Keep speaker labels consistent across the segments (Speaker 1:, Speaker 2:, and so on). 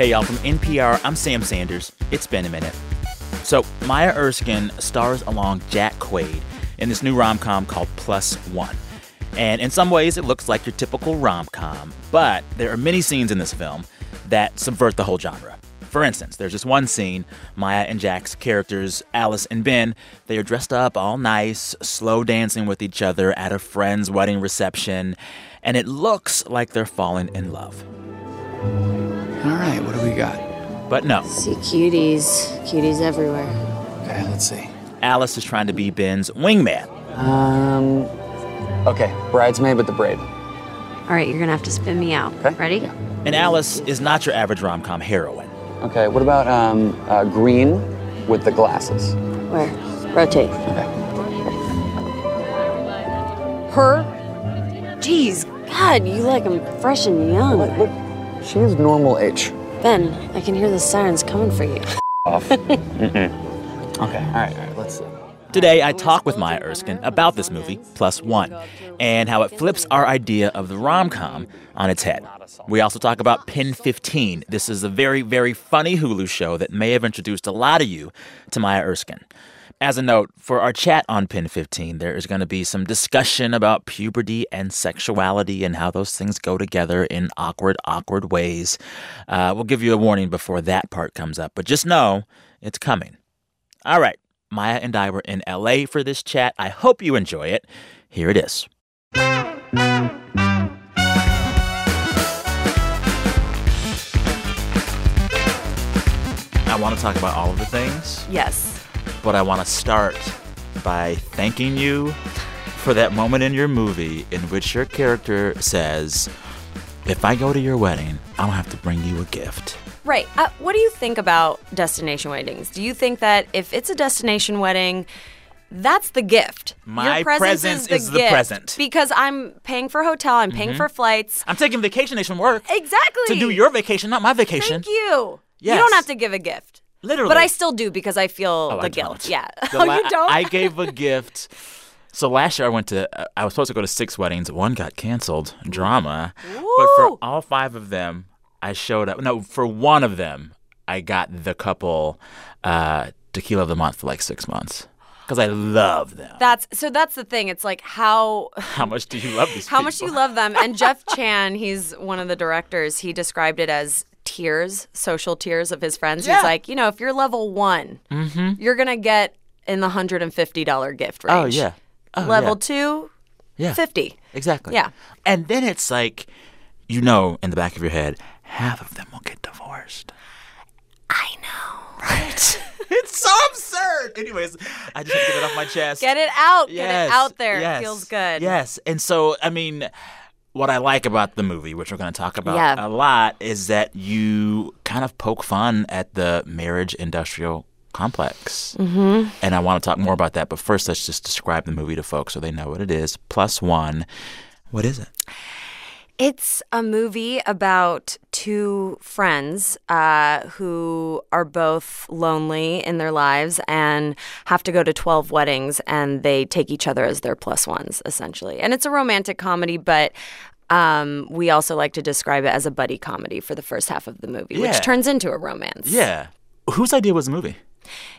Speaker 1: Hey, y'all, from NPR, I'm Sam Sanders. It's been a minute. So, Maya Erskine stars along Jack Quaid in this new rom com called Plus One. And in some ways, it looks like your typical rom com, but there are many scenes in this film that subvert the whole genre. For instance, there's this one scene Maya and Jack's characters, Alice and Ben, they are dressed up all nice, slow dancing with each other at a friend's wedding reception, and it looks like they're falling in love.
Speaker 2: All right, what do we got?
Speaker 1: But no,
Speaker 3: See cuties, cuties everywhere.
Speaker 2: Okay, let's see.
Speaker 1: Alice is trying to be Ben's wingman.
Speaker 3: Um,
Speaker 2: Okay, bridesmaid with the braid.
Speaker 3: all right, you're gonna have to spin me out.
Speaker 2: Okay.
Speaker 3: Ready?
Speaker 2: Yeah.
Speaker 1: And Alice is not your average rom com heroine.
Speaker 2: Okay, what about um, uh, green with the glasses?
Speaker 3: Where? Rotate.
Speaker 2: Okay.
Speaker 3: Her? Jeez, God, you like them fresh and young.
Speaker 2: What, what? She is normal age.
Speaker 3: Ben, I can hear the sirens coming for you.
Speaker 2: Off. Mm-mm. Okay, all right, all right, let's see.
Speaker 1: Today, I talk with Maya Erskine about this movie, Plus One, and how it flips our idea of the rom com on its head. We also talk about Pen 15. This is a very, very funny Hulu show that may have introduced a lot of you to Maya Erskine. As a note, for our chat on Pen 15, there is going to be some discussion about puberty and sexuality and how those things go together in awkward, awkward ways. Uh, we'll give you a warning before that part comes up, but just know it's coming. All right. Maya and I were in LA for this chat. I hope you enjoy it. Here it is. I want to talk about all of the things,
Speaker 4: Yes.
Speaker 1: But I want to start by thanking you for that moment in your movie in which your character says, If I go to your wedding, I don't have to bring you a gift.
Speaker 4: Right. Uh, what do you think about destination weddings? Do you think that if it's a destination wedding, that's the gift?
Speaker 1: My
Speaker 4: Your presence
Speaker 1: presence is the
Speaker 4: gift.
Speaker 1: present.
Speaker 4: Because I'm paying for hotel, I'm paying for flights.
Speaker 1: I'm taking vacation days from work
Speaker 4: Exactly.
Speaker 1: to do your vacation, not my vacation.
Speaker 4: Thank you.
Speaker 1: Yes.
Speaker 4: You don't have to give a gift.
Speaker 1: Literally.
Speaker 4: But I still do because I feel
Speaker 1: Oh,
Speaker 4: the
Speaker 1: I
Speaker 4: guilt.
Speaker 1: don't.
Speaker 4: Yeah.
Speaker 1: The
Speaker 4: oh,
Speaker 1: la-
Speaker 4: you don't?
Speaker 1: I gave a gift. So last year I went to, uh, I was supposed to go to six weddings. One got canceled, drama. But for all five of them, I showed up. No, for one of them, I got the couple uh, tequila of the month for like six months because I love them.
Speaker 4: That's so. That's the thing. It's like how
Speaker 1: How much do you love these
Speaker 4: how much do you love them? And Jeff Chan, he's one of the directors. He described it as tiers, social tiers of his friends.
Speaker 1: Yeah.
Speaker 4: He's like, you know, if you're level one, mm-hmm. you're gonna get in the hundred and fifty dollar gift oh, range.
Speaker 1: Oh, yeah. Oh,
Speaker 4: level
Speaker 1: yeah.
Speaker 4: two,
Speaker 1: Yeah.
Speaker 4: fifty.
Speaker 1: Exactly.
Speaker 4: Yeah.
Speaker 1: And then it's like, you know, in the back of your head, half of them will get divorced.
Speaker 4: I know.
Speaker 1: Right? it's so absurd. Anyways, I just have to get it off my chest.
Speaker 4: Get it out. Get it out there.
Speaker 1: yes,
Speaker 4: It feels good.
Speaker 1: Yes. And so, I mean, what I like about the movie, which we're going to talk about
Speaker 4: Yeah.
Speaker 1: a lot, is that you kind of poke fun at the marriage industrial complex. Mm-hmm. And I want to talk more about that. But first, let's just describe the movie to folks so they know what it is. Plus one. What is it?
Speaker 4: It's a movie about two friends uh, who are both lonely in their lives and have to go to 12 weddings, and they take each other as their plus ones, essentially. And it's a romantic comedy, but um, we also like to describe it as a buddy comedy for the first half of the movie,
Speaker 1: Yeah.
Speaker 4: which turns into a romance.
Speaker 1: Yeah. Whose idea was the movie?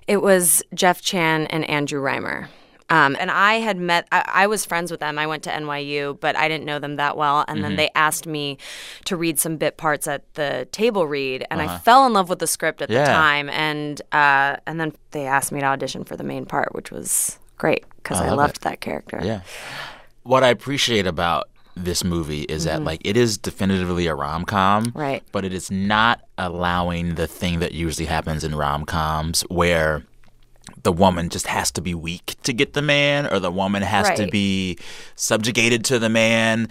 Speaker 4: It was Jeff Chan and Andrew Rhymer. Um, and I had met, I, I was friends with them. I went to NYU, but I didn't know them that well. And then they asked me to read some bit parts at the table read. And I fell in love with the script at
Speaker 1: Yeah.
Speaker 4: the time. And, uh, and then they asked me to audition for the main part, which was great because I,
Speaker 1: love
Speaker 4: loved
Speaker 1: it.
Speaker 4: that character.
Speaker 1: Yeah. What I appreciate about this movie is that like it is definitively a rom-com
Speaker 4: Mm-hmm. Right.
Speaker 1: but it is not allowing the thing that usually happens in rom-coms where the woman just has to be weak to get the man or the woman has to be subjugated to the man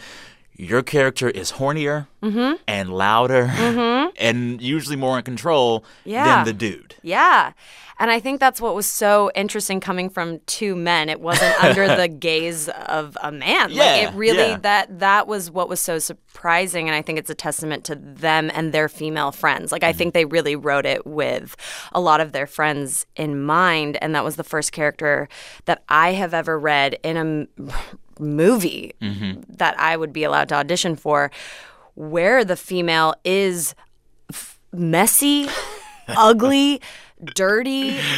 Speaker 1: your character is hornier
Speaker 4: Mm-hmm.
Speaker 1: and louder and usually more in control
Speaker 4: Yeah.
Speaker 1: than the dude
Speaker 4: Yeah. And I think that's what was so interesting coming from two men. It wasn't under the gaze of a man.
Speaker 1: Yeah,
Speaker 4: like it really
Speaker 1: yeah.
Speaker 4: that that was what was so surprising and I think it's a testament to them and their female friends. Like I think they really wrote it with a lot of their friends in mind and that was the first character that I have ever read in a movie that I would be allowed to audition for where the female is f- messy, ugly, dirty.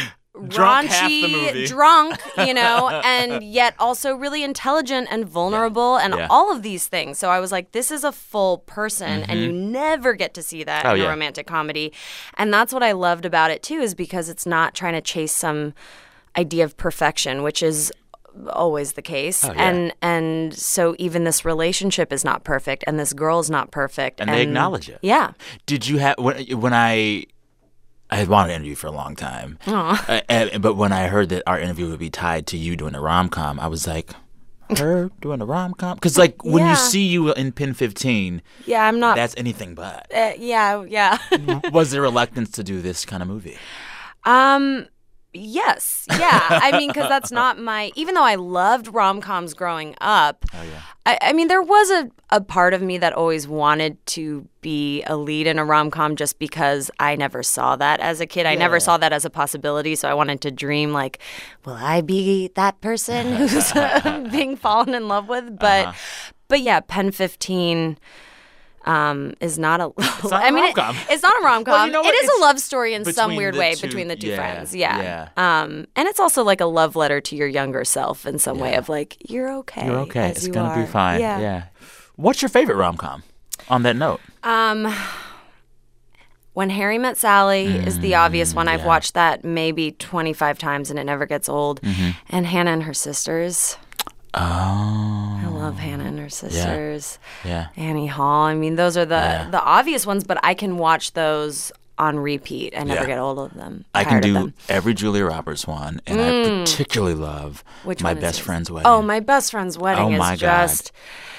Speaker 1: Drunk
Speaker 4: raunchy,
Speaker 1: half the movie.
Speaker 4: drunk, you know, and yet also really intelligent and vulnerable and
Speaker 1: Yeah.
Speaker 4: all of these things. So I was like, this is a full person, and you never get to see that
Speaker 1: Mm-hmm. Oh,
Speaker 4: in
Speaker 1: yeah.
Speaker 4: a romantic comedy. And that's what I loved about it too, is because it's not trying to chase some idea of perfection, which is always the case.
Speaker 1: Oh, yeah.
Speaker 4: And and so even this relationship is not perfect, and this girl is not perfect,
Speaker 1: And they acknowledge it.
Speaker 4: Yeah.
Speaker 1: Did you have when, when I I had wanted to interview for a long time, uh, and- but when I heard that our interview would be tied to you doing a rom com, I was like, her doing a rom com? Because like when
Speaker 4: Yeah.
Speaker 1: you see you in Pen Fifteen,
Speaker 4: Yeah, I'm not.
Speaker 1: that's anything but.
Speaker 4: uh, yeah, yeah.
Speaker 1: was there reluctance to do this kind of movie?
Speaker 4: Um, yes, yeah. I mean, because that's not my. Even though I loved rom coms growing up,
Speaker 1: Oh yeah.
Speaker 4: I, I mean, there was a, a part of me that always wanted to be a lead in a rom com just because I never saw that as a kid. I never saw that as a possibility. So I wanted to dream, like, will I be that person who's being fallen in love with? But,
Speaker 1: Uh-huh.
Speaker 4: but yeah, Pen 15 um, is not a.
Speaker 1: not
Speaker 4: I
Speaker 1: a
Speaker 4: mean, it- it's not a rom com.
Speaker 1: Well, you know?
Speaker 4: It is
Speaker 1: It's
Speaker 4: a love story in some weird way
Speaker 1: two-
Speaker 4: between the two
Speaker 1: yeah,
Speaker 4: friends. Yeah.
Speaker 1: yeah.
Speaker 4: Um, and it's also like a love letter to your younger self in some way of like, you're okay.
Speaker 1: You're okay. It's
Speaker 4: you
Speaker 1: gonna be fine.
Speaker 4: Yeah.
Speaker 1: yeah. What's your favorite rom com? On that note,
Speaker 4: Um, when Harry Met Sally is the obvious one. I've
Speaker 1: Mm,
Speaker 4: watched that maybe 25 times and it never gets old.
Speaker 1: Mm-hmm.
Speaker 4: And Hannah and her sisters.
Speaker 1: oh
Speaker 4: love Hannah and her sisters.
Speaker 1: yeah.
Speaker 4: Annie Hall. I mean, those are the
Speaker 1: Yeah.
Speaker 4: the obvious ones, but I can watch those on repeat. I never
Speaker 1: Yeah.
Speaker 4: get old of them.
Speaker 1: I can do.
Speaker 4: Mm.
Speaker 1: every Julia Roberts one, and I particularly love
Speaker 4: Which
Speaker 1: my best friend's wedding.
Speaker 4: Oh, my best friend's wedding
Speaker 1: Oh,
Speaker 4: is
Speaker 1: my God.
Speaker 4: just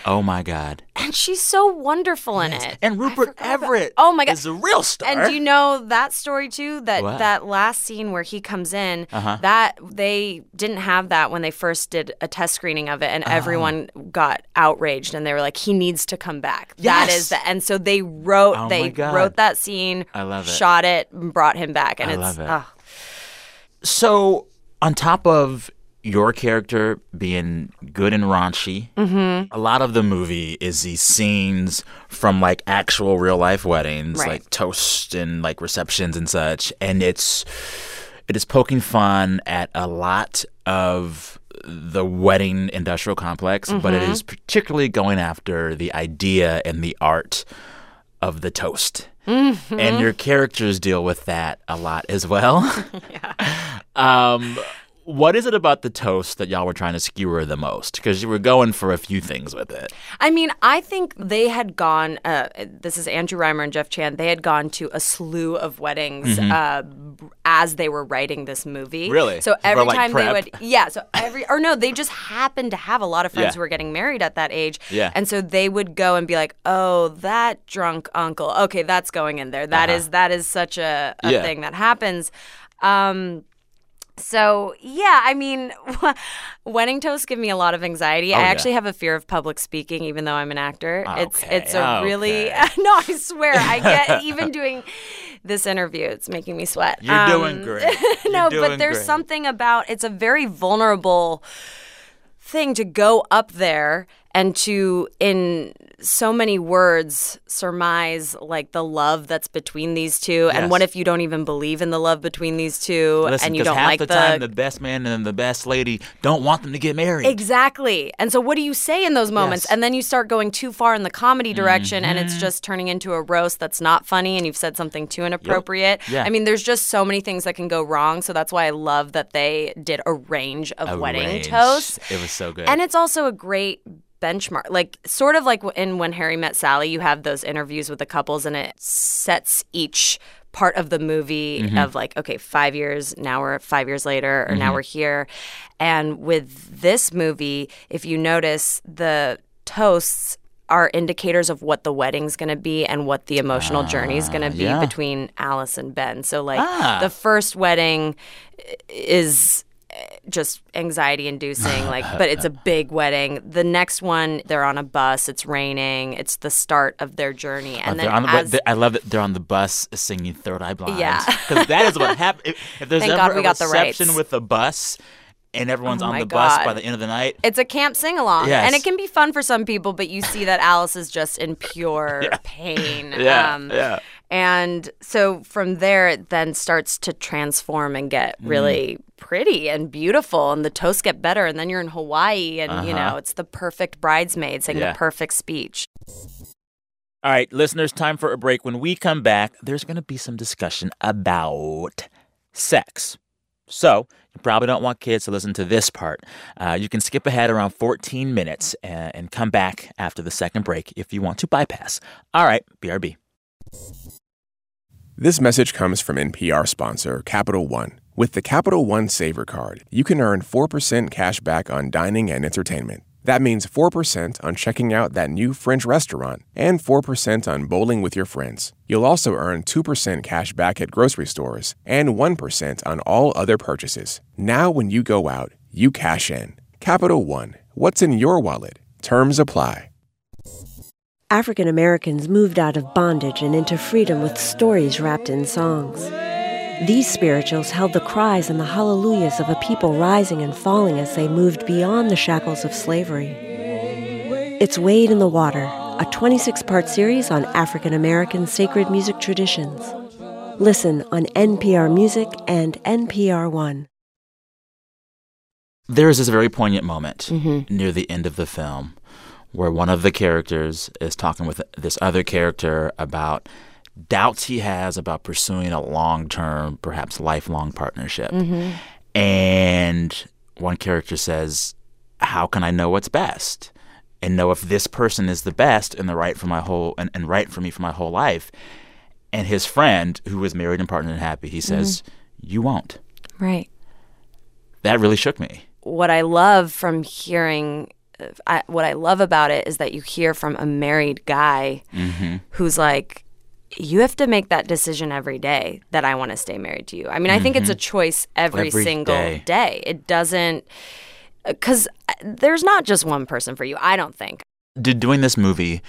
Speaker 1: Oh my God!
Speaker 4: and she's so wonderful in it.
Speaker 1: And Rupert
Speaker 4: forgot about-
Speaker 1: Everett.
Speaker 4: Oh my God.
Speaker 1: is a real star.
Speaker 4: And do you know that story too? That
Speaker 1: What?
Speaker 4: that last scene where he comes in,
Speaker 1: Uh-huh.
Speaker 4: that they didn't have that when they first did a test screening of it,
Speaker 1: Oh.
Speaker 4: and everyone got outraged and they were like, "He needs to come back." That
Speaker 1: Yes.
Speaker 4: is the and so they wrote
Speaker 1: Oh
Speaker 4: they wrote that scene,
Speaker 1: I love it.
Speaker 4: shot it, and brought him back, and
Speaker 1: I
Speaker 4: it's
Speaker 1: love it.
Speaker 4: ah.
Speaker 1: So, on top of your character being good and raunchy,
Speaker 4: Mm-hmm.
Speaker 1: a lot of the movie is these scenes from like actual real life weddings,
Speaker 4: Right.
Speaker 1: like toasts and like receptions and such, and it's it is poking fun at a lot of the wedding industrial complex, but it
Speaker 4: Mm-hmm.
Speaker 1: is particularly going after the idea and the art of the toast.
Speaker 4: Mm-hmm.
Speaker 1: And your characters deal with that a lot as well. um, what is it about the toast that y'all were trying to skewer the most? Because you were going for a few things with it.
Speaker 4: I mean, I think they had gone. Uh, this is Andrew Rhymer and Jeff Chan. They had gone to a slew of weddings uh, as they were writing this movie.
Speaker 1: Mm-hmm. Really?
Speaker 4: So every
Speaker 1: like,
Speaker 4: time
Speaker 1: prep?
Speaker 4: they would, yeah. So every or no, they just happened to have a lot of friends
Speaker 1: Yeah.
Speaker 4: who were getting married at that age.
Speaker 1: Yeah.
Speaker 4: And so they would go and be like, "Oh, that drunk uncle. Okay, that's going in there. That is that is such a, a
Speaker 1: Uh-huh. Yeah.
Speaker 4: thing that happens." Um, so yeah, I mean, wedding toasts give me a lot of anxiety. I
Speaker 1: Oh, yeah.
Speaker 4: actually have a fear of public speaking, even though I'm an actor. It's
Speaker 1: Okay,
Speaker 4: it's a really no. I swear, I get even doing this interview. It's making me sweat.
Speaker 1: You're
Speaker 4: Um,
Speaker 1: doing great. You're
Speaker 4: no,
Speaker 1: doing
Speaker 4: but there's
Speaker 1: great.
Speaker 4: something about it's a very vulnerable thing to go up there and to in so many words surmise like the love that's between these two and what if you don't even believe in the love between these two
Speaker 1: Listen,
Speaker 4: and you don't
Speaker 1: half
Speaker 4: like
Speaker 1: the, time the best man and the best lady don't want them to get married.
Speaker 4: Exactly. And so what do you say in those moments?
Speaker 1: Yes.
Speaker 4: And then you start going too far in the comedy direction and
Speaker 1: Mm-hmm.
Speaker 4: it's just turning into a roast that's not funny and you've said something too inappropriate.
Speaker 1: Yeah.
Speaker 4: I mean, there's just so many things that can go wrong. So that's why I love that they did a range of
Speaker 1: A
Speaker 4: wedding
Speaker 1: range.
Speaker 4: toasts.
Speaker 1: It was so good.
Speaker 4: And it's also a great benchmark. Like sort of like in When Harry Met Sally, you have those interviews with the couples and it sets each part of the movie
Speaker 1: Mm-hmm.
Speaker 4: of like okay 5 years now we're 5 years later or now
Speaker 1: Mm-hmm.
Speaker 4: we're here and with this movie if you notice the toasts are indicators of what the wedding's going to be and what the emotional journey is going to be
Speaker 1: yeah.
Speaker 4: between Alice and Ben. So like
Speaker 1: Ah.
Speaker 4: the first wedding is just anxiety inducing like but it's a big wedding the next one they're on a bus it's raining it's the start of their journey and
Speaker 1: they're
Speaker 4: then
Speaker 1: on the,
Speaker 4: as,
Speaker 1: I love that they're on the bus singing Third Eye Blind.
Speaker 4: Yeah.
Speaker 1: Because that is what happens. If, if there's
Speaker 4: Thank
Speaker 1: ever
Speaker 4: God
Speaker 1: a
Speaker 4: we got the
Speaker 1: reception
Speaker 4: rights.
Speaker 1: with a bus and everyone's
Speaker 4: Oh
Speaker 1: on the bus by the end of the night,
Speaker 4: it's a camp sing along
Speaker 1: Yes.
Speaker 4: and it can be fun for some people but you see that alice is just in pure pain
Speaker 1: Yeah,
Speaker 4: um,
Speaker 1: yeah.
Speaker 4: And so from there, it then starts to transform and get really pretty and beautiful, and the toasts get better. And then you're in Hawaii, and you know, it's the perfect bridesmaid saying
Speaker 1: Yeah.
Speaker 4: the perfect speech.
Speaker 1: All right, listeners, time for a break. When we come back, there's going to be some discussion about sex. So, you probably don't want kids to listen to this part. Uh, you can skip ahead around 14 minutes and, and come back after the second break if you want to bypass. All right, BRB.
Speaker 5: This message comes from NPR sponsor Capital One. With the Capital One Savor Card, you can earn 4% cash back on dining and entertainment. That means 4% on checking out that new French restaurant and 4% on bowling with your friends. You'll also earn 2% cash back at grocery stores and 1% on all other purchases. Now, when you go out, you cash in. Capital One, what's in your wallet? Terms apply.
Speaker 6: African Americans moved out of bondage and into freedom with stories wrapped in songs. These spirituals held the cries and the hallelujahs of a people rising and falling as they moved beyond the shackles of slavery. It's Wade in the Water, a 26 part series on African American sacred music traditions. Listen on NPR Music and NPR One.
Speaker 1: There is this very poignant moment mm-hmm. near the end of the film where one of the characters is talking with this other character about doubts he has about pursuing a long term, perhaps lifelong partnership. Mm-hmm. And one character says, How can I know what's best? And know if this person is the best and the right for my whole and, and right for me for my whole life. And his friend, who was married and partnered and happy, he says, mm-hmm. You won't.
Speaker 4: Right.
Speaker 1: That really shook me.
Speaker 4: what I love from hearing, uh, I, what I love about it is that you hear from a married guy
Speaker 1: Mm-hmm.
Speaker 4: who's like, you have to make that decision every day that I want to stay married to you. I mean, I think it's a choice every,
Speaker 1: Mm-hmm. Every
Speaker 4: single
Speaker 1: day.
Speaker 4: day. It doesn't, because there's not just one person for you, I don't think.
Speaker 1: Did doing this movie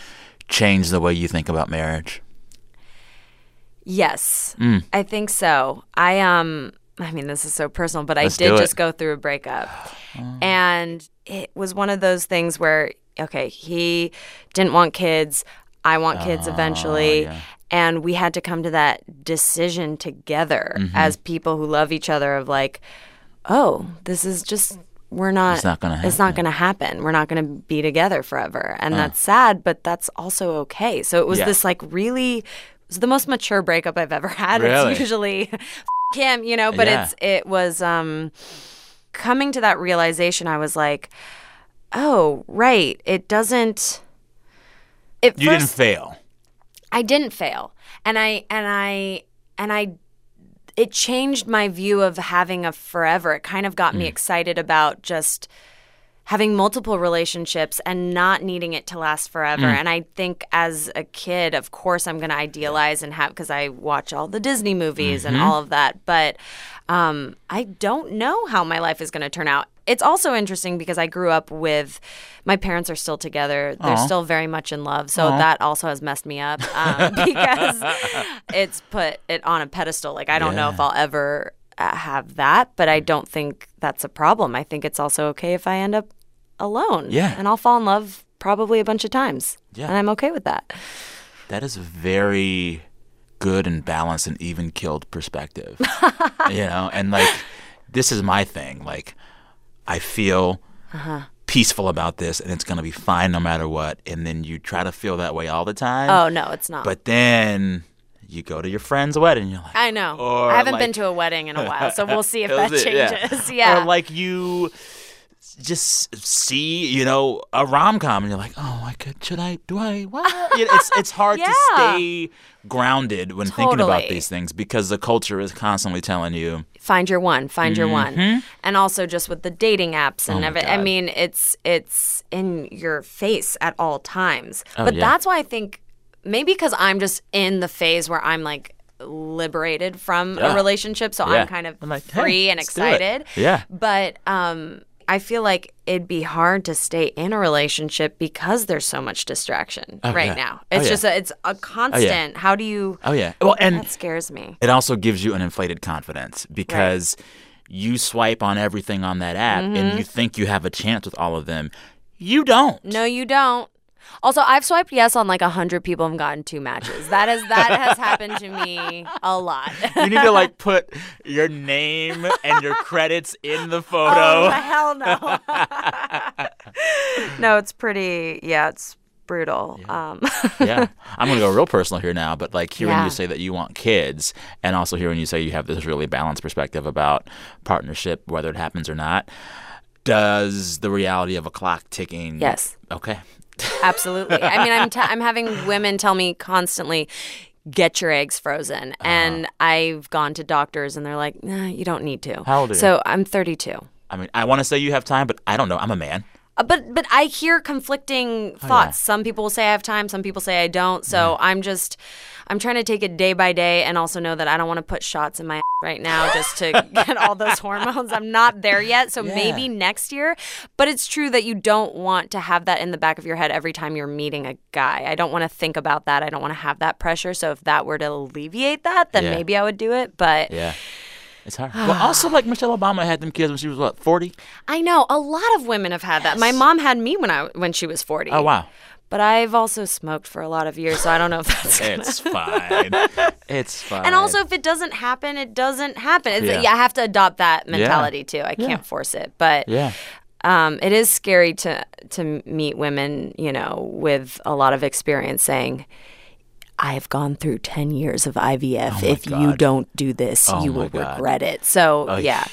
Speaker 1: change the way you think about marriage?
Speaker 4: Yes,
Speaker 1: Mm.
Speaker 4: I think so. I um, I mean, this is so personal, but
Speaker 1: Let's
Speaker 4: I did just go through a breakup, and it was one of those things where okay, he didn't want kids. I want kids eventually.
Speaker 1: Oh, yeah.
Speaker 4: And we had to come to that decision together
Speaker 1: Mm-hmm.
Speaker 4: as people who love each other of like, oh, this is just we're not
Speaker 1: It's not gonna
Speaker 4: it's not
Speaker 1: happen.
Speaker 4: gonna happen. We're not gonna be together forever. And that's sad, but that's also okay. So it was
Speaker 1: Yeah.
Speaker 4: this like really it was the most mature breakup I've ever had.
Speaker 1: Really?
Speaker 4: It's usually F- him, you know, but
Speaker 1: Yeah.
Speaker 4: it's it was um coming to that realization I was like, oh, right. It doesn't it
Speaker 1: You didn't fail.
Speaker 4: I didn't fail. And I and I and I it changed my view of having a forever. It kind of got
Speaker 1: Mm.
Speaker 4: me excited about just having multiple relationships and not needing it to last forever.
Speaker 1: Mm.
Speaker 4: And I think as a kid, of course, I'm going to idealize and have because I watch all the Disney movies
Speaker 1: Mm-hmm.
Speaker 4: and all of that. But um, I don't know how my life is going to turn out. It's also interesting because I grew up with my parents are still together. They're still very much in love. So that also has messed me up um, because it's put it on a pedestal. Like I don't know if I'll ever uh, have that, but I don't think that's a problem. I think it's also okay if I end up alone.
Speaker 1: Yeah.
Speaker 4: And I'll fall in love probably a bunch of times.
Speaker 1: Yeah.
Speaker 4: And I'm okay with that.
Speaker 1: That is a very good and balanced and even killed perspective. you know, and like this is my thing. Like I feel
Speaker 4: Uh-huh.
Speaker 1: peaceful about this and it's going to be fine no matter what and then you try to feel that way all the time.
Speaker 4: Oh, no, it's not.
Speaker 1: But then you go to your friend's wedding and you're like
Speaker 4: I know. I haven't been to a wedding in a while, so we'll see if
Speaker 1: That it, yeah.
Speaker 4: changes. Yeah.
Speaker 1: Or like you just see, you know, a rom com and you're like, oh, I could, should I, do I, what? It's, it's hard to stay grounded when thinking about these things because the culture is constantly telling you,
Speaker 4: find your one find your one and also just with the dating apps and
Speaker 1: Mm-hmm. Oh
Speaker 4: everything i mean it's it's in your face at all times
Speaker 1: Oh,
Speaker 4: but
Speaker 1: yeah.
Speaker 4: that's why i think maybe because i'm just in the phase where i'm like liberated from
Speaker 1: Yeah.
Speaker 4: a relationship so
Speaker 1: Yeah.
Speaker 4: i'm kind of
Speaker 1: I'm like, hey,
Speaker 4: free and
Speaker 1: let's do it.
Speaker 4: excited
Speaker 1: Yeah.
Speaker 4: but um I feel like it'd be hard to stay in a relationship because there's so much distraction
Speaker 1: Oh,
Speaker 4: right
Speaker 1: yeah.
Speaker 4: now.
Speaker 1: Oh,
Speaker 4: It's
Speaker 1: yeah.
Speaker 4: just a, it's a constant. How do you?
Speaker 1: oh, yeah. Well, and
Speaker 4: That scares me.
Speaker 1: it also gives you an inflated confidence because you swipe on everything on that app
Speaker 4: Mm-hmm.
Speaker 1: and you think you have a chance with all of them. You don't.
Speaker 4: No, you don't. Also, I've swiped yes on like a hundred people and gotten two matches. That is that has happened to me a lot.
Speaker 1: You need to like put your name and your credits in the
Speaker 4: Oh
Speaker 1: photo.
Speaker 4: hell no! no, it's pretty. Yeah, it's brutal. Um,
Speaker 1: yeah. I'm going to go real personal here now, but like hearing
Speaker 4: Yeah.
Speaker 1: you say that you want kids and also hearing you say you have this really balanced perspective about partnership, whether it happens or not, does the reality of a clock ticking.
Speaker 4: Yes.
Speaker 1: Okay.
Speaker 4: Absolutely. I mean, I'm t- I'm having women tell me constantly, "Get your eggs frozen,"
Speaker 1: Uh-huh.
Speaker 4: and I've gone to doctors and they're like, "Nah, you don't need to."
Speaker 1: How old are you?
Speaker 4: So I'm 32.
Speaker 1: I mean, I want to say you have time, but I don't know. I'm a man.
Speaker 4: Uh, But but I hear conflicting
Speaker 1: Oh,
Speaker 4: thoughts. Some people will say I have time. Some people say I don't. So I'm just I'm trying to take it day by day, and also know that I don't want to put shots in my right now just to get all those hormones. I'm not there yet. So maybe next year. But it's true that you don't want to have that in the back of your head every time you're meeting a guy. I don't want to think about that. I don't want to have that pressure. So if that were to alleviate that, then
Speaker 1: Yeah.
Speaker 4: maybe I would do it. But
Speaker 1: Yeah. It's hard. well, also, like Michelle Obama had them kids when she was what, 40?
Speaker 4: I know a lot of women have had that. My mom had me when I when she was 40.
Speaker 1: Oh, wow.
Speaker 4: But I've also smoked for a lot of years, so I don't know if that's. gonna-
Speaker 1: It's fine. it's fine.
Speaker 4: and also, if it doesn't happen, it doesn't happen. It's,
Speaker 1: Yeah.
Speaker 4: yeah. I have to adopt that mentality too. I can't force it, but
Speaker 1: Yeah.
Speaker 4: um, it is scary to to meet women, you know, with a lot of experience saying. I've gone through 10 years of IVF. if you don't do this,
Speaker 1: Oh
Speaker 4: you will
Speaker 1: God.
Speaker 4: regret it. So,
Speaker 1: Oy.
Speaker 4: yeah,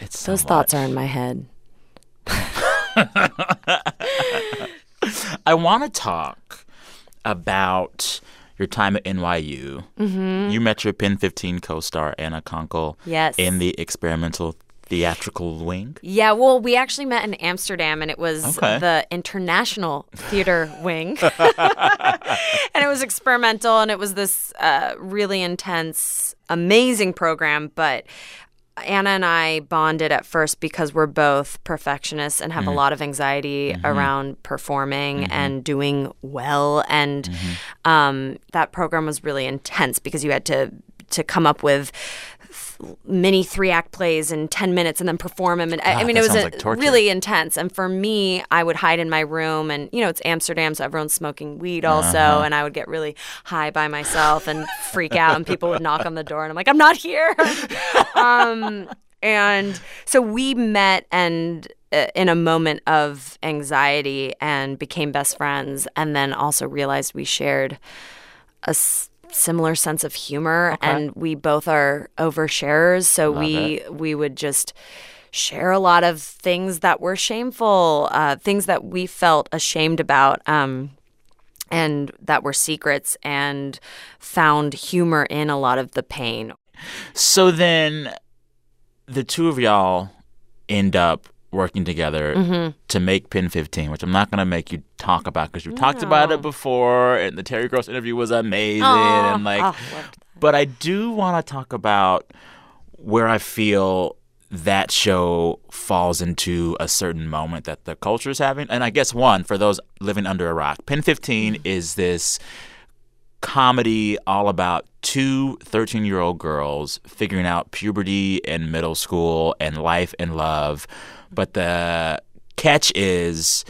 Speaker 1: It's so
Speaker 4: those thoughts are in my head.
Speaker 1: I want to talk about your time at NYU. Mm-hmm. You met your Pen 15 co star, Anna Konkle,
Speaker 4: Yes.
Speaker 1: in the experimental theatrical wing.
Speaker 4: Yeah, well, we actually met in Amsterdam, and it was
Speaker 1: Okay.
Speaker 4: the international theater wing, and it was experimental, and it was this uh, really intense, amazing program. But Anna and I bonded at first because we're both perfectionists and have a mm-hmm. lot of anxiety mm-hmm. around performing mm-hmm. and doing well, and um, that program was really intense because you had to to come up with mini three act plays in 10 minutes and then perform them and I- I mean it was a,
Speaker 1: like
Speaker 4: really intense. And for me I would hide in my room and you know it's Amsterdam so everyone's smoking weed also
Speaker 1: Uh-huh.
Speaker 4: and I would get really high by myself and freak out and people would knock on the door and I'm like I'm not here. Um and so we met and uh, in a moment of anxiety and became best friends and then also realized we shared a similar sense of humor and we both are oversharers so we we would just share a lot of things that were shameful uh, things that we felt ashamed about um, and that were secrets and found humor in a lot of the pain.
Speaker 1: So then the two of y'all end up working together
Speaker 4: Mm-hmm.
Speaker 1: to make Pen 15, which I'm not going to make you talk about because you talked about it before and the Terry Gross interview was amazing and like
Speaker 4: oh,
Speaker 1: but I do want to talk about where I feel that show falls into a certain moment that the culture is having. And I guess one, for those living under a rock, Pen 15
Speaker 4: Mm-hmm.
Speaker 1: is this comedy all about two 13 year old girls figuring out puberty and middle school and life and love. But the catch is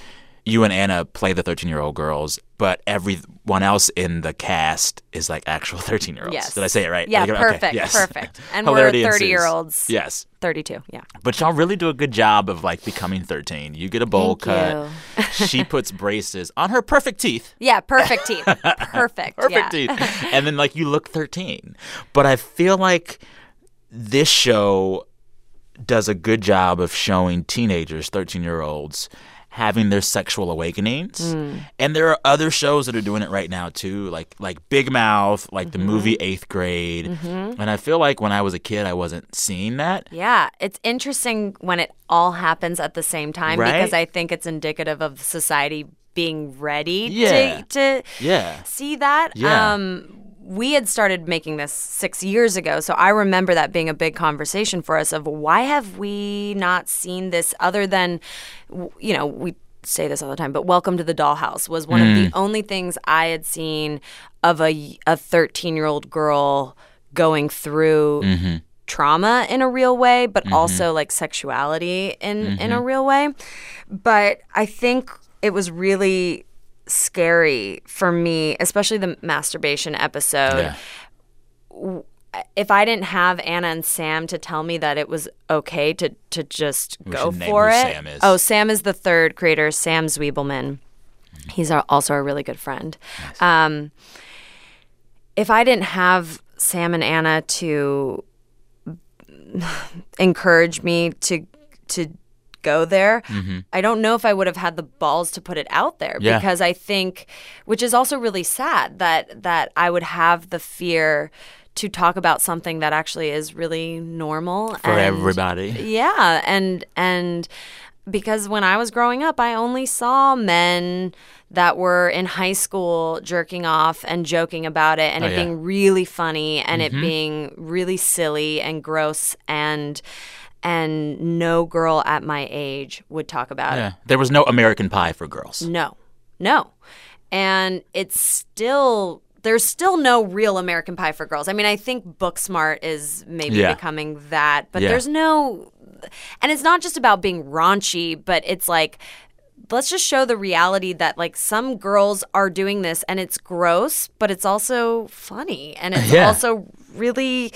Speaker 1: you and Anna play the 13 year old girls, but everyone else in the cast is like actual 13 year olds.
Speaker 4: Yes.
Speaker 1: Did I say it right?
Speaker 4: Yeah,
Speaker 1: Like, okay,
Speaker 4: perfect,
Speaker 1: yes.
Speaker 4: perfect. And we're 30 year olds.
Speaker 1: Yes.
Speaker 4: 32, yeah.
Speaker 1: But y'all really do a good job of like becoming 13. You get a bowl
Speaker 4: Thank
Speaker 1: cut. she puts braces on her perfect teeth.
Speaker 4: Yeah, perfect teeth. Perfect.
Speaker 1: Perfect
Speaker 4: yeah.
Speaker 1: teeth. And then like you look 13. But I feel like this show does a good job of showing teenagers, 13 year olds, having their sexual awakenings. Hmm. And there are other shows that are doing it right now too, like like Big Mouth, like the movie mm-hmm. Eighth Grade. Mm-hmm. And I feel like when I was a kid, I wasn't seeing that.
Speaker 4: Yeah, it's interesting when it all happens at the same time
Speaker 1: Right?
Speaker 4: because I think it's indicative of society being ready
Speaker 1: Yeah.
Speaker 4: to, to
Speaker 1: Yeah.
Speaker 4: see that.
Speaker 1: Yeah.
Speaker 4: Um, we had started making this six years ago, so I remember that being a big conversation for us of why have we not seen this other than, you know, we say this all the time, but Welcome to the Dollhouse was one of the mm. only things I had seen of a a 13 year old girl going through mm-hmm. trauma in a real way, but mm-hmm. also like sexuality in in a mm-hmm. real way. But I think it was really scary for me, especially the masturbation episode.
Speaker 1: Yeah.
Speaker 4: If I didn't have Anna and Sam to tell me that it was okay to to just
Speaker 1: We
Speaker 4: go for it.
Speaker 1: Sam is.
Speaker 4: Oh, Sam is the third creator, Sam Zvibleman. He's our, also a really good friend. Um, if I didn't have Sam and Anna to encourage me to to go there, I don't know if I would have had the balls to put it out there
Speaker 1: Yeah.
Speaker 4: because I think which is also really sad that that I would have the fear to talk about something that actually is really normal
Speaker 1: For
Speaker 4: and-
Speaker 1: everybody.
Speaker 4: yeah, and and because when I was growing up, I only saw men that were in high school jerking off and joking about it and
Speaker 1: Oh,
Speaker 4: it
Speaker 1: yeah. Mm-hmm.
Speaker 4: being really funny and it being really silly and gross and and no girl at my age would talk about it.
Speaker 1: Yeah. There was no American Pie for girls.
Speaker 4: No, no. And it's still, there's still no real American Pie for girls. I mean, I think Booksmart is maybe
Speaker 1: Yeah.
Speaker 4: becoming that, but
Speaker 1: Yeah.
Speaker 4: there's no, and it's not just about being raunchy, but it's like, let's just show the reality that like some girls are doing this and it's gross, but it's also funny and it's also really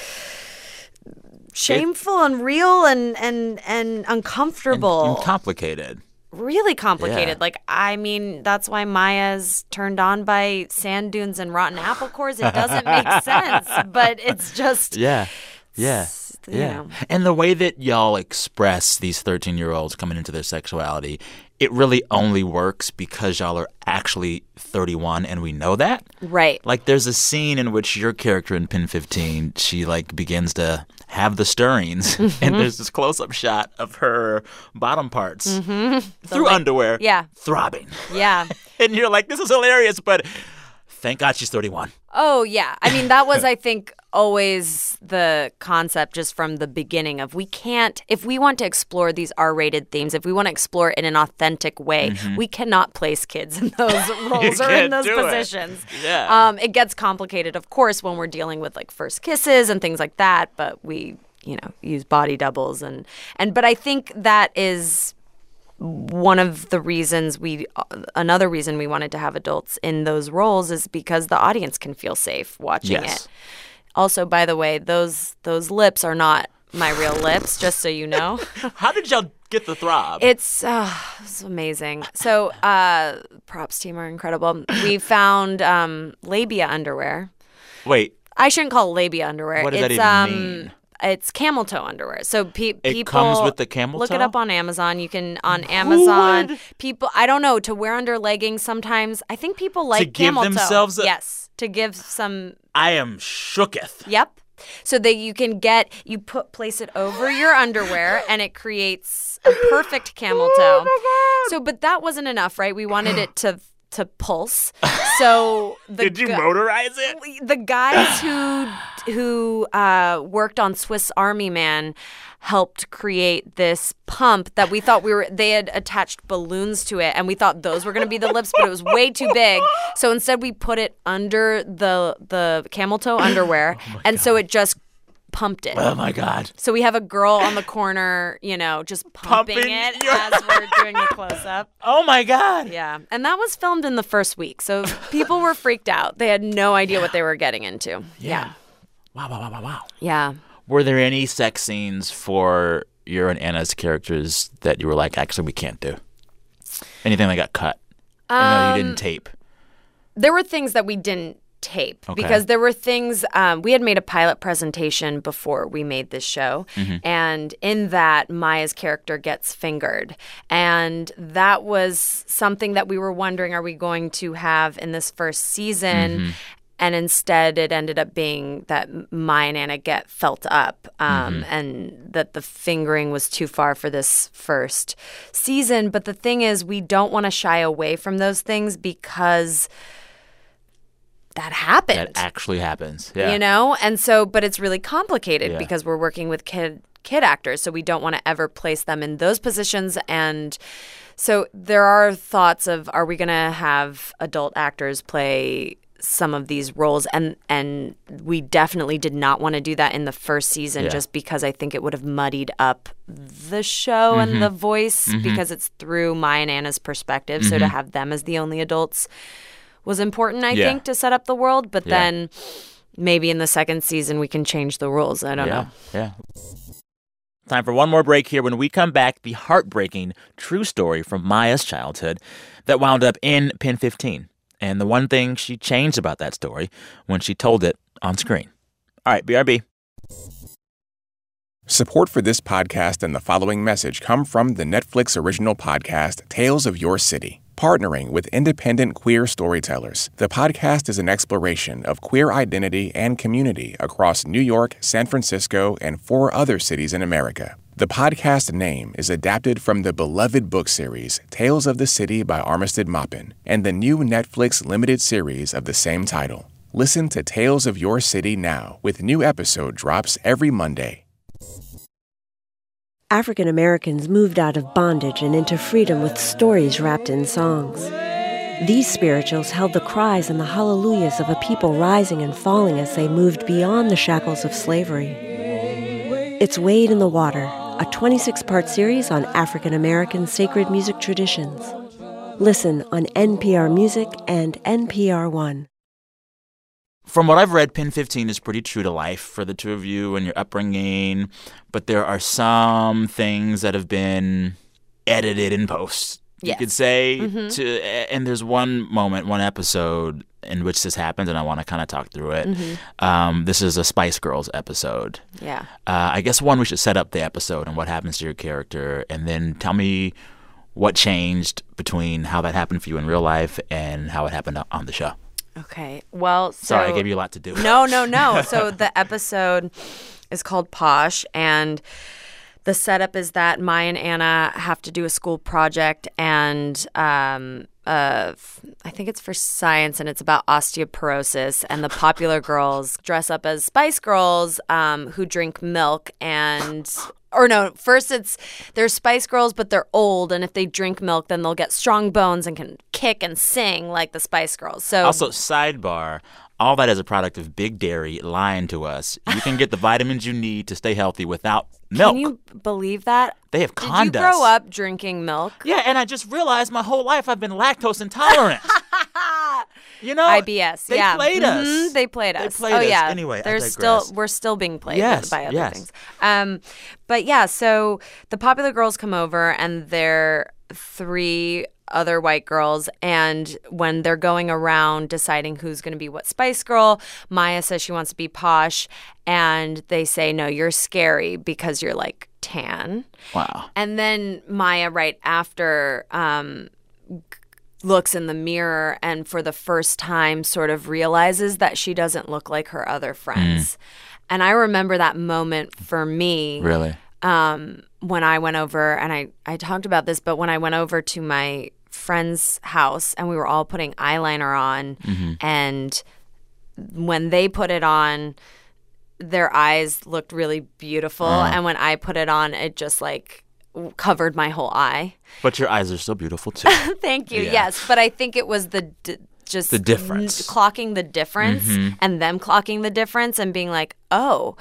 Speaker 4: shameful and real and and and uncomfortable
Speaker 1: And complicated.
Speaker 4: really complicated.
Speaker 1: Yeah.
Speaker 4: Like, I mean, that's why Maya's turned on by sand dunes and rotten apple cores. It doesn't make sense, but it's just
Speaker 1: Yeah. Yeah.
Speaker 4: you
Speaker 1: Yeah.
Speaker 4: know.
Speaker 1: And the way that y'all express these 13 year olds coming into their sexuality, it really only works because y'all are actually 31 and we know that.
Speaker 4: right.
Speaker 1: Like there's a scene in which your character in Pen 15, she like begins to have the stirrings
Speaker 4: Mm-hmm.
Speaker 1: and there's this close up shot of her bottom parts through underwear
Speaker 4: Mm-hmm. yeah.
Speaker 1: throbbing.
Speaker 4: Yeah.
Speaker 1: And you're like, this is hilarious, but thank God she's 31.
Speaker 4: Oh, yeah. I mean, that was, I think, always the concept just from the beginning of we can't, if we want to explore these R rated themes, if we want to explore it in an authentic way, we cannot place kids in those roles or
Speaker 1: Mm-hmm.
Speaker 4: in those
Speaker 1: do it.
Speaker 4: positions.
Speaker 1: Yeah.
Speaker 4: Um, it gets complicated, of course, when we're dealing with like first kisses and things like that, but we, you know, use body doubles and, and, but I think that is one of the reasons we another reason we wanted to have adults in those roles is because the audience can feel safe watching
Speaker 1: Yes.
Speaker 4: it. Also, by the way, those those lips are not my real lips, just so you know.
Speaker 1: How did y'all get the throb?
Speaker 4: It's uh, it's amazing. So, uh, props team are incredible. We found um, labia underwear.
Speaker 1: Wait,
Speaker 4: I shouldn't call it labia underwear.
Speaker 1: What does that
Speaker 4: it's,
Speaker 1: even
Speaker 4: um,
Speaker 1: mean?
Speaker 4: It's camel toe underwear. So pe-
Speaker 1: It
Speaker 4: people
Speaker 1: comes with the camel
Speaker 4: look it up on Amazon. You can on Amazon.
Speaker 1: would?
Speaker 4: People, I don't know to wear under leggings. Sometimes I think people like
Speaker 1: give
Speaker 4: camel
Speaker 1: themselves
Speaker 4: toe.
Speaker 1: a-
Speaker 4: yes, to give some.
Speaker 1: I am shooketh.
Speaker 4: Yep. So that you can get you put place it over your underwear and it creates a perfect camel toe. Oh so, but that wasn't enough, right? We wanted it to to pulse. So the
Speaker 1: Did you
Speaker 4: gu-
Speaker 1: motorize it?
Speaker 4: the guys who who uh, worked on Swiss Army Man helped create this pump that we thought we were they had attached balloons to it and we thought those were going to be the lips but it was way too big so instead we put it under the the camel toe underwear and so it just pumped it
Speaker 1: Oh my God.
Speaker 4: so we have a girl on the corner you know just pumping,
Speaker 1: Pumping
Speaker 4: it
Speaker 1: your-
Speaker 4: as we're doing the close up
Speaker 1: Oh my God.
Speaker 4: yeah. And that was filmed in the first week. So people were freaked out. They had no idea what they were getting into. Yeah.
Speaker 1: Wow, wow, wow, wow, wow.
Speaker 4: Yeah.
Speaker 1: Were there any sex scenes for your and Anna's characters that you were like, actually, we can't do? Anything that got cut? Know you didn't um, tape.
Speaker 4: There were things that we didn't tape
Speaker 1: Okay.
Speaker 4: because there were things um, we had made a pilot presentation before we made this show. And in that maya's character gets fingered. And that was something that we were wondering are we going to have in this first season? And instead it ended up being that Maya and Anna get felt up um, and that the fingering was too far for this first season. But the thing is, we don't want to shy away from those things because that happened.
Speaker 1: That actually happens. Yeah.
Speaker 4: You know? And so, but it's really complicated
Speaker 1: Yeah.
Speaker 4: because we're working with kid kid actors, so we don't want to ever place them in those positions and so there are thoughts of are we going to have adult actors play some of these roles and and we definitely did not want to do that in the first season
Speaker 1: Yeah.
Speaker 4: just because I think it would have muddied up the show
Speaker 1: Mm-hmm.
Speaker 4: and the voice because it's through Maya and Anna's perspective. So to have them as the only adults was important, I.
Speaker 1: Yeah.
Speaker 4: think, to set up the world. But
Speaker 1: Yeah.
Speaker 4: then maybe in the second season we can change the rules. I don't
Speaker 1: yeah,
Speaker 4: know.
Speaker 1: Yeah. Time for one more break here. When we come back, the heartbreaking true story from Maya's childhood that wound up in Pen 15. And the one thing she changed about that story when she told it on screen. All right, BRB.
Speaker 5: Support for this podcast and the following message come from the Netflix original podcast Tales of Your City. Partnering with independent queer storytellers, the podcast is an exploration of queer identity and community across New York, San Francisco, and four other cities in America. The podcast name is adapted from the beloved book series Tales of the City by Armistead Maupin and the new Netflix limited series of the same title. Listen to Tales of Your City now with new episode drops every Monday.
Speaker 6: African Americans moved out of bondage and into freedom with stories wrapped in songs. These spirituals held the cries and the hallelujahs of a people rising and falling as they moved beyond the shackles of slavery. It's Wade in the Water, a 26 part series on African American sacred music traditions. Listen on NPR Music and NPR One.
Speaker 1: From what I've read, Pen 15 is pretty true to life for the two of you and your upbringing, but there are some things that have been edited in post. You could say to and there's one moment, one episode in which this happens and I want to kind of talk through it. Um, this is a Spice Girls episode.
Speaker 4: Yeah.
Speaker 1: Uh, I guess one we should set up the episode and what happens to your character and then tell me what changed between how that happened for you in real life and how it happened on the show.
Speaker 4: Okay. Well, so
Speaker 1: Sorry, I gave you a lot to do.
Speaker 4: No, no, no. So the episode is called Posh, and the setup is that Maya and Anna have to do a school project, and um, uh, I think it's for science, and it's about osteoporosis. And the popular girls dress up as Spice Girls um, who drink milk and. Or no, first it's they're Spice Girls, but they're old, and if they drink milk, then they'll get strong bones and can kick and sing like the Spice Girls. So
Speaker 1: Also, sidebar, all that is a product of Big Dairy lying to us. You can get the vitamins you need to stay healthy without milk.
Speaker 4: Can you believe that?
Speaker 1: they have
Speaker 4: Did
Speaker 1: condoms.
Speaker 4: you grow up drinking milk?
Speaker 1: Yeah, and I just realized my whole life I've been lactose intolerant. you know,
Speaker 4: IBS.
Speaker 1: They
Speaker 4: yeah,
Speaker 1: played us.
Speaker 4: Mhm, They played
Speaker 1: They
Speaker 4: us.
Speaker 1: played
Speaker 4: oh
Speaker 1: us.
Speaker 4: yeah.
Speaker 1: Anyway,
Speaker 4: there's still we're still being played
Speaker 1: Yes,
Speaker 4: by other
Speaker 1: yes.
Speaker 4: things. Um, but yeah, so the popular girls come over and they're three other white girls and when they're going around deciding who's going to be what spice girl maya says she wants to be posh and they say no you're scary because you're like tan
Speaker 1: Wow.
Speaker 4: and then Maya, right after, um, looks in the mirror and for the first time sort of realizes that she doesn't look like her other friends. And I remember that moment for me
Speaker 1: Really?
Speaker 4: um, when I went over, and I, I talked about this, but when I went over to my friend's house and we were all putting eyeliner on, mm-hmm. and when they put it on, their eyes looked really beautiful. Ah. And when I put it on, it just like covered my whole eye.
Speaker 1: But your eyes are still beautiful too.
Speaker 4: Thank you.
Speaker 1: Yeah.
Speaker 4: Yes. But I think it was the. D- just
Speaker 1: The difference.
Speaker 4: n- clocking the difference mm-hmm. and them clocking the difference and being like, oh,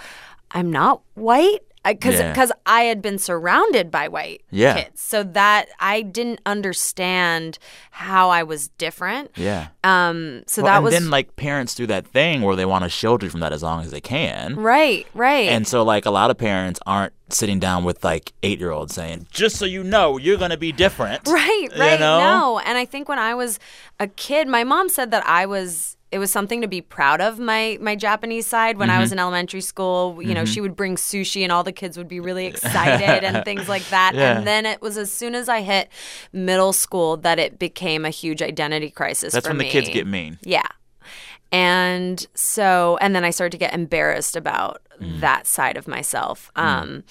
Speaker 4: I'm not white. Because
Speaker 1: Yeah.
Speaker 4: because I had been surrounded by white
Speaker 1: Yeah.
Speaker 4: kids, so that I didn't understand how I was different.
Speaker 1: yeah.
Speaker 4: Um, so
Speaker 1: Well,
Speaker 4: that
Speaker 1: and
Speaker 4: was
Speaker 1: then like parents do that thing where they want to shield you from that as long as they can.
Speaker 4: right, right.
Speaker 1: And so like a lot of parents aren't sitting down with like 8-year-olds saying, "Just so you know, you're going to be different."
Speaker 4: Right,
Speaker 1: You
Speaker 4: right.
Speaker 1: know?
Speaker 4: No. And I think when I was a kid, my mom said that I was it was something to be proud of my my Japanese side when I
Speaker 1: Mm-hmm.
Speaker 4: was in elementary school. You know, she would bring sushi and all the kids would be really excited and things like that.
Speaker 1: Yeah.
Speaker 4: And then it was as soon as I hit middle school that it became a huge identity crisis
Speaker 1: That's when
Speaker 4: me.
Speaker 1: the kids get mean.
Speaker 4: Yeah. And so, and then I started to get embarrassed about that side of myself. Um,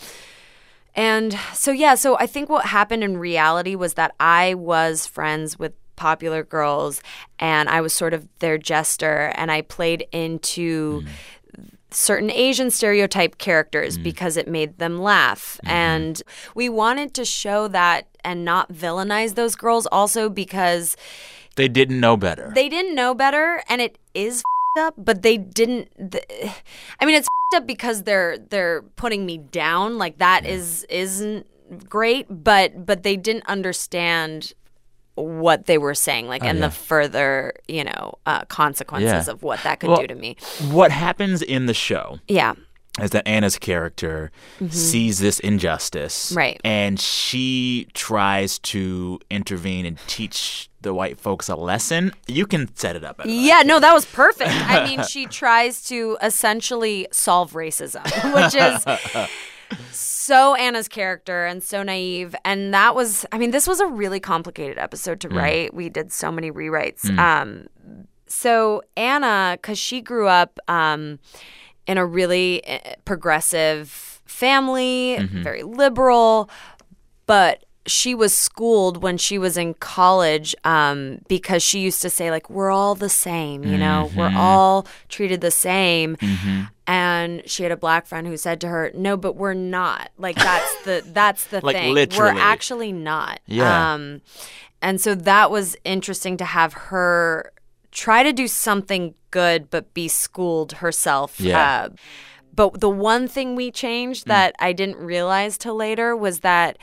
Speaker 4: and so, yeah, so I think what happened in reality was that I was friends with popular girls and I was sort of their jester and I played into certain Asian stereotype characters mm. because it made them laugh. Mm-hmm. And we wanted to show that and not villainize those girls also because
Speaker 1: They didn't know better.
Speaker 4: they didn't know better and it is up but they didn't th- i mean it's up because they're they're putting me down like that is isn't great but but they didn't understand what they were saying like and
Speaker 1: Oh, yeah.
Speaker 4: the further you know uh, consequences
Speaker 1: Yeah.
Speaker 4: of what that could
Speaker 1: Well-
Speaker 4: do to me
Speaker 1: what happens in the show
Speaker 4: yeah
Speaker 1: is that Anna's character sees this injustice.
Speaker 4: Mm-hmm. Right.
Speaker 1: And she tries to intervene and teach the white folks a lesson. You can set it up.
Speaker 4: Yeah, no, that was perfect. I mean, she tries to essentially solve racism, which is so Anna's character and so naive. And that was, I mean, this was a really complicated episode to write. We did so many rewrites. Um, so Anna, because she grew up um, in a really uh, progressive family, very liberal, but she was schooled when she was in college um, because she used to say like we're all the same you know
Speaker 1: Mm-hmm.
Speaker 4: we're all treated the same and she had a black friend who said to her no but we're not like that's the that's the
Speaker 1: Like,
Speaker 4: thing
Speaker 1: literally.
Speaker 4: we're actually not
Speaker 1: Yeah.
Speaker 4: um, and so that was interesting to have her try to do something good but be schooled herself
Speaker 1: Yeah.
Speaker 4: uh, but the one thing we changed that I didn't realize till later was that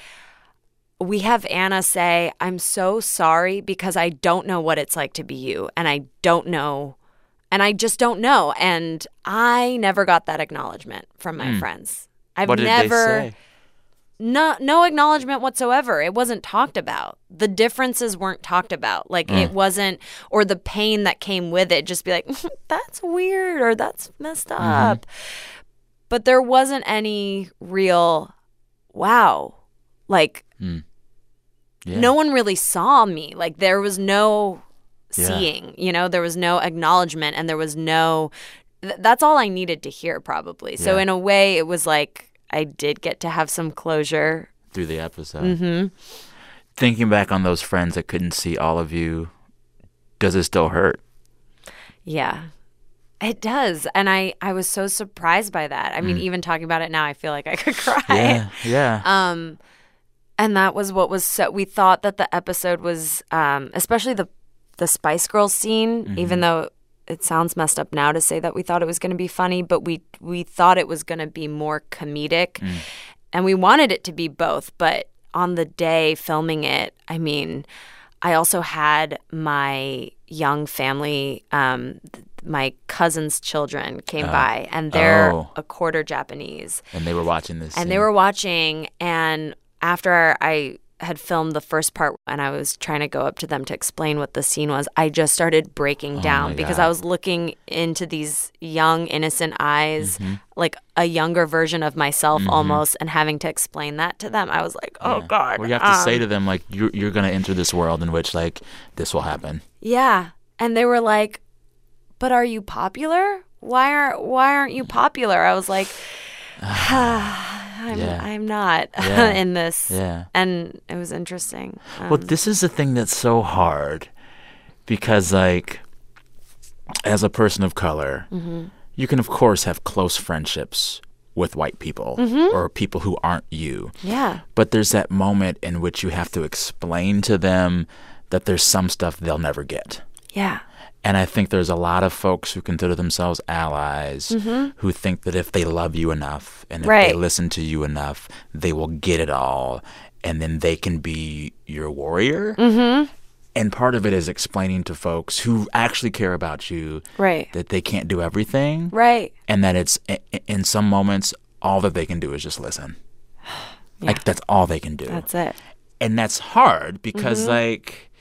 Speaker 4: we have Anna say, I'm so sorry because I don't know what it's like to be you. And I don't know. And I just don't know. And I never got that acknowledgement from my friends. I've
Speaker 1: What
Speaker 4: never no no acknowledgement whatsoever it wasn't talked about the differences weren't talked about like
Speaker 1: Mm.
Speaker 4: it wasn't or the pain that came with it just be like that's weird or that's messed
Speaker 1: Mm-hmm.
Speaker 4: up but there wasn't any real wow like
Speaker 1: Yeah.
Speaker 4: no one really saw me like there was no
Speaker 1: Yeah.
Speaker 4: seeing you know there was no acknowledgement and there was no th- that's all i needed to hear probably so
Speaker 1: Yeah.
Speaker 4: in a way it was like i did get to have some closure
Speaker 1: through the episode. Mm-hmm. Thinking back on those friends that couldn't see all of you, does it still hurt?
Speaker 4: yeah it does and i i was so surprised by that i mean even talking about it now i feel like i could cry
Speaker 1: Mm. Yeah. Yeah.
Speaker 4: Um, and that was what was so. We thought that the episode was, um, especially the the Spice Girls scene,
Speaker 1: Mm-hmm.
Speaker 4: even though it sounds messed up now to say that we thought it was going to be funny, but we we thought it was going to be more comedic,
Speaker 1: Mm.
Speaker 4: and we wanted it to be both. But on the day filming it, I mean, I also had my young family. Um, th- my cousin's children came by, and they're
Speaker 1: Oh.
Speaker 4: a quarter Japanese
Speaker 1: and they were watching this.
Speaker 4: and they were watching and after i had filmed the first part and i was trying to go up to them to explain what the scene was i just started breaking down
Speaker 1: Oh my
Speaker 4: because
Speaker 1: God.
Speaker 4: i was looking into these young innocent eyes
Speaker 1: Mm-hmm.
Speaker 4: like a younger version of myself almost and having to explain that to them i was like oh god
Speaker 1: Well, you have to say
Speaker 4: um,
Speaker 1: to them like you're you're gonna enter this world in which like this will happen.
Speaker 4: yeah and they were like but are you popular why aren't why aren't you popular i was like I'm,
Speaker 1: Yeah.
Speaker 4: I'm not
Speaker 1: Yeah.
Speaker 4: in this
Speaker 1: Yeah.
Speaker 4: and it was interesting Um,
Speaker 1: Well, this is the thing that's so hard because, like, as a person of color,
Speaker 4: Mm-hmm.
Speaker 1: you can, of course, have close friendships with white people
Speaker 4: Mm-hmm.
Speaker 1: or people who aren't you.
Speaker 4: yeah
Speaker 1: But there's that moment in which you have to explain to them that there's some stuff they'll never get.
Speaker 4: Yeah
Speaker 1: And I think there's a lot of folks who consider themselves allies who think that if they love you enough and if they
Speaker 4: Mm-hmm.
Speaker 1: Listen to you enough, they will get it all and then they can be your warrior. Mm-hmm. And part of it is explaining to folks who actually care about you
Speaker 4: right
Speaker 1: that they can't do everything
Speaker 4: right
Speaker 1: and that it's in some moments all that they can do is just listen. Like that's all they can do.
Speaker 4: that's it
Speaker 1: and that's hard because
Speaker 4: Mm-hmm.
Speaker 1: like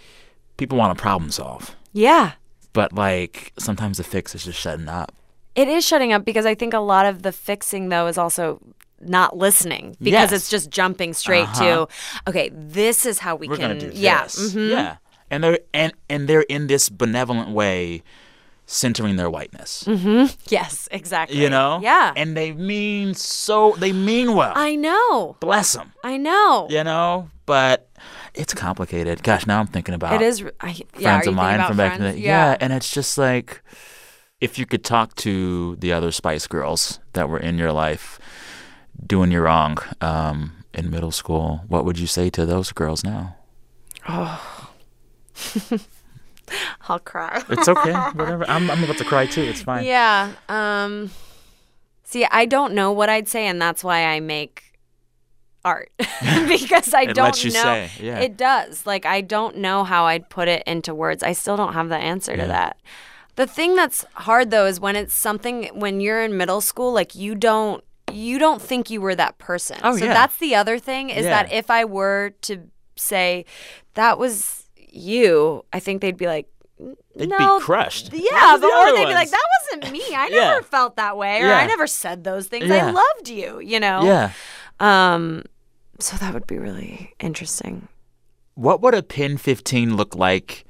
Speaker 1: people want to problem solve
Speaker 4: yeah
Speaker 1: but like sometimes the fix is just shutting up.
Speaker 4: it is shutting up because i think a lot of the fixing though is also not listening because
Speaker 1: Yes.
Speaker 4: it's just jumping straight to okay this is how we
Speaker 1: We're
Speaker 4: can
Speaker 1: do
Speaker 4: yeah
Speaker 1: this.
Speaker 4: mhm.
Speaker 1: Yeah, and they're and and they're in this benevolent way, centering their whiteness.
Speaker 4: yes exactly
Speaker 1: You know.
Speaker 4: yeah
Speaker 1: and they mean so they mean well.
Speaker 4: i know
Speaker 1: Bless them.
Speaker 4: i know
Speaker 1: You know, but it's complicated. Gosh, now I'm thinking about
Speaker 4: it is I, yeah,
Speaker 1: friends of mine from back in the
Speaker 4: friends?
Speaker 1: yeah, and it's just like if you could talk to the other Spice Girls that were in your life doing you wrong um, in middle school, what would you say to those girls now? Oh.
Speaker 4: I'll cry.
Speaker 1: It's okay. Whatever. I'm, I'm about to cry too. It's fine.
Speaker 4: Yeah. Um See, I don't know what I'd say and that's why I make art because I don't know.
Speaker 1: yeah.
Speaker 4: It does. Like I don't know how I'd put it into words. I still don't have the answer to that. The thing that's hard though is when it's something when you're in middle school like you don't you don't think you were that person.
Speaker 1: Oh,
Speaker 4: so
Speaker 1: yeah.
Speaker 4: that's the other thing is
Speaker 1: Yeah.
Speaker 4: that if I were to say that was you, I think they'd be like
Speaker 1: They'd
Speaker 4: no,
Speaker 1: be crushed.
Speaker 4: Yeah, but, or they'd be like, "That wasn't me. I
Speaker 1: Yeah.
Speaker 4: never felt that way, or
Speaker 1: Yeah.
Speaker 4: I never said those things.
Speaker 1: Yeah.
Speaker 4: I loved you." You know.
Speaker 1: Yeah.
Speaker 4: Um. So that would be really interesting.
Speaker 1: What would a Pen 15 look like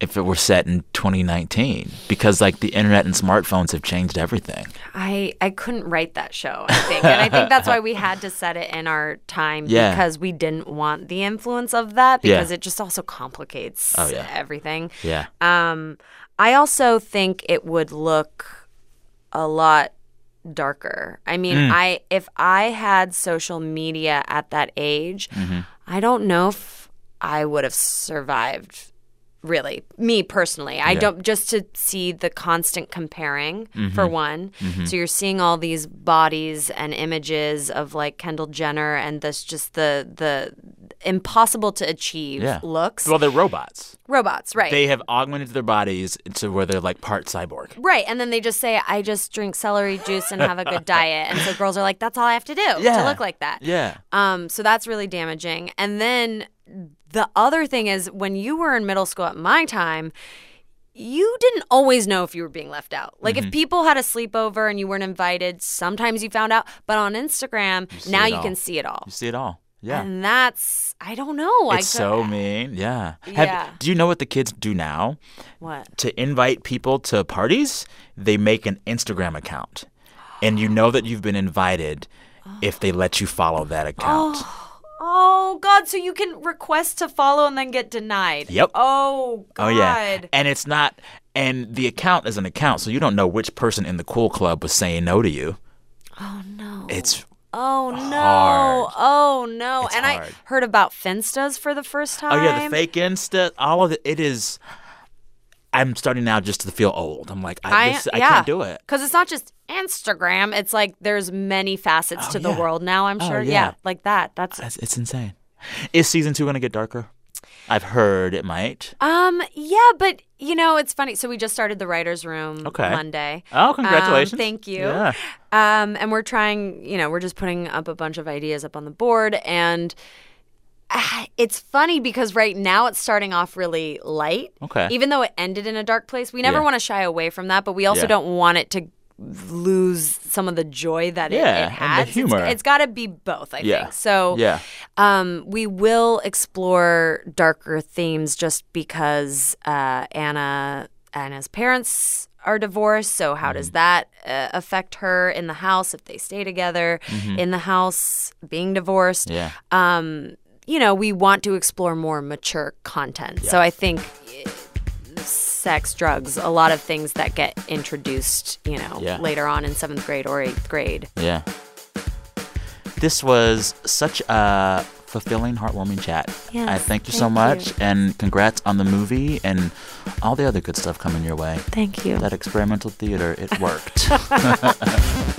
Speaker 1: if it were set in 2019? Because like the internet and smartphones have changed everything.
Speaker 4: I I couldn't write that show. I think, and I think that's why we had to set it in our time
Speaker 1: Yeah.
Speaker 4: because we didn't want the influence of that
Speaker 1: Yeah.
Speaker 4: because it just also complicates
Speaker 1: Oh, yeah.
Speaker 4: everything.
Speaker 1: Yeah.
Speaker 4: Um, I also think it would look a lot darker. I mean,
Speaker 1: Mm.
Speaker 4: I if I had social media at that age,
Speaker 1: Mm-hmm.
Speaker 4: I don't know if I would have survived. Really, me personally, I
Speaker 1: Yeah.
Speaker 4: don't just to see the constant comparing
Speaker 1: Mm-hmm.
Speaker 4: for one. So you're seeing all these bodies and images of like Kendall Jenner and this just the the impossible to achieve
Speaker 1: Yeah.
Speaker 4: looks.
Speaker 1: Well, they're robots.
Speaker 4: Robots, right?
Speaker 1: They have augmented their bodies to where they're like part cyborg.
Speaker 4: Right, and then they just say, "I just drink celery juice and have a good diet," and so girls are like, "That's all I have to do
Speaker 1: Yeah.
Speaker 4: to look like that."
Speaker 1: Yeah.
Speaker 4: Um, so that's really damaging. And then the other thing is, when you were in middle school at my time, you didn't always know if you were being left out. Like
Speaker 1: Mm-hmm.
Speaker 4: if people had a sleepover and you weren't invited, sometimes you found out. But on Instagram,
Speaker 1: see
Speaker 4: now you
Speaker 1: all.
Speaker 4: can see it all.
Speaker 1: You see it all. Yeah.
Speaker 4: And that's I don't know.
Speaker 1: It's
Speaker 4: could-
Speaker 1: so mean. Yeah. Have-
Speaker 4: Yeah.
Speaker 1: do you know what the kids do now?
Speaker 4: what?
Speaker 1: To invite people to parties, they make an Instagram account. And you know that you've been invited if they let you follow that account.
Speaker 4: Oh God! So you can request to follow and then get denied.
Speaker 1: Yep.
Speaker 4: Oh God.
Speaker 1: Oh yeah, and it's not, and the account is an account, so you don't know which person in the cool club was saying no to you.
Speaker 4: Oh no.
Speaker 1: It's
Speaker 4: Oh no!
Speaker 1: hard.
Speaker 4: Oh no!
Speaker 1: It's
Speaker 4: and
Speaker 1: hard.
Speaker 4: I heard about Finstas for the first time.
Speaker 1: oh yeah, the fake Insta, all of it. It is. I'm starting now just to feel old. I'm like, I, this, I can't do it.
Speaker 4: Because it's not just Instagram. It's like there's many facets
Speaker 1: Oh,
Speaker 4: to the world now. I'm
Speaker 1: Oh,
Speaker 4: sure.
Speaker 1: yeah.
Speaker 4: like that. That's
Speaker 1: It's, it's insane. Is season two going to get darker? I've heard it might.
Speaker 4: um yeah, but you know it's funny. So we just started the writers' room
Speaker 1: Okay.
Speaker 4: Monday.
Speaker 1: Oh,
Speaker 4: Um,
Speaker 1: congratulations!
Speaker 4: thank you.
Speaker 1: Yeah.
Speaker 4: Um, and we're trying, you know, we're just putting up a bunch of ideas up on the board. And ah, it's funny because right now it's starting off really light.
Speaker 1: Okay.
Speaker 4: Even though it ended in a dark place, we never
Speaker 1: Yeah.
Speaker 4: want to shy away from that, but we also
Speaker 1: Yeah.
Speaker 4: don't want it to lose some of the joy that it,
Speaker 1: Yeah,
Speaker 4: it
Speaker 1: and the humor.
Speaker 4: it's, it's got to be both, I
Speaker 1: Yeah.
Speaker 4: think. So
Speaker 1: Yeah.
Speaker 4: um, we will explore darker themes just because uh, Anna Anna's parents are divorced. So how
Speaker 1: Mm-hmm.
Speaker 4: does that uh, affect her in the house if they stay together in the house, being divorced?
Speaker 1: Mm-hmm. Yeah.
Speaker 4: Um, you know, we want to explore more mature content. So I think. eh, Sex, drugs, a lot of things that get introduced, you know,
Speaker 1: Yeah.
Speaker 4: later on in seventh grade or eighth grade.
Speaker 1: Yeah. This was such a fulfilling, heartwarming chat.
Speaker 4: Yes,
Speaker 1: I thank you so much,
Speaker 4: you.
Speaker 1: and congrats on the movie and all the other good stuff coming your way.
Speaker 4: Thank you.
Speaker 1: That experimental theater, it worked.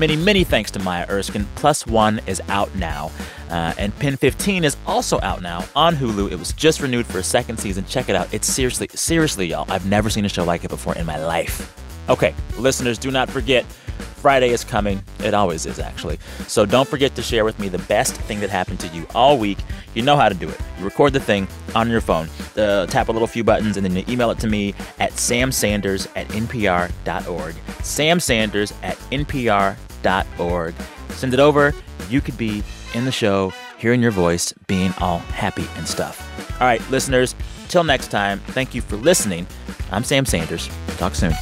Speaker 1: many, many thanks to Maya Erskine. Plus One is out now. Uh, and Pen 15 is also out now on Hulu. It was just renewed for a second season. Check it out. It's seriously, seriously, y'all. I've never seen a show like it before in my life. Okay, listeners, do not forget Friday is coming. It always is, actually. So don't forget to share with me the best thing that happened to you all week. You know how to do it. You record the thing on your phone, uh, tap a little few buttons, and then you email it to me at samsanders at npr.org. Sam Sanders at Send it over. You could be in the show, hearing your voice, being all happy and stuff. All right, listeners, till next time, thank you for listening. I'm Sam Sanders. Talk soon.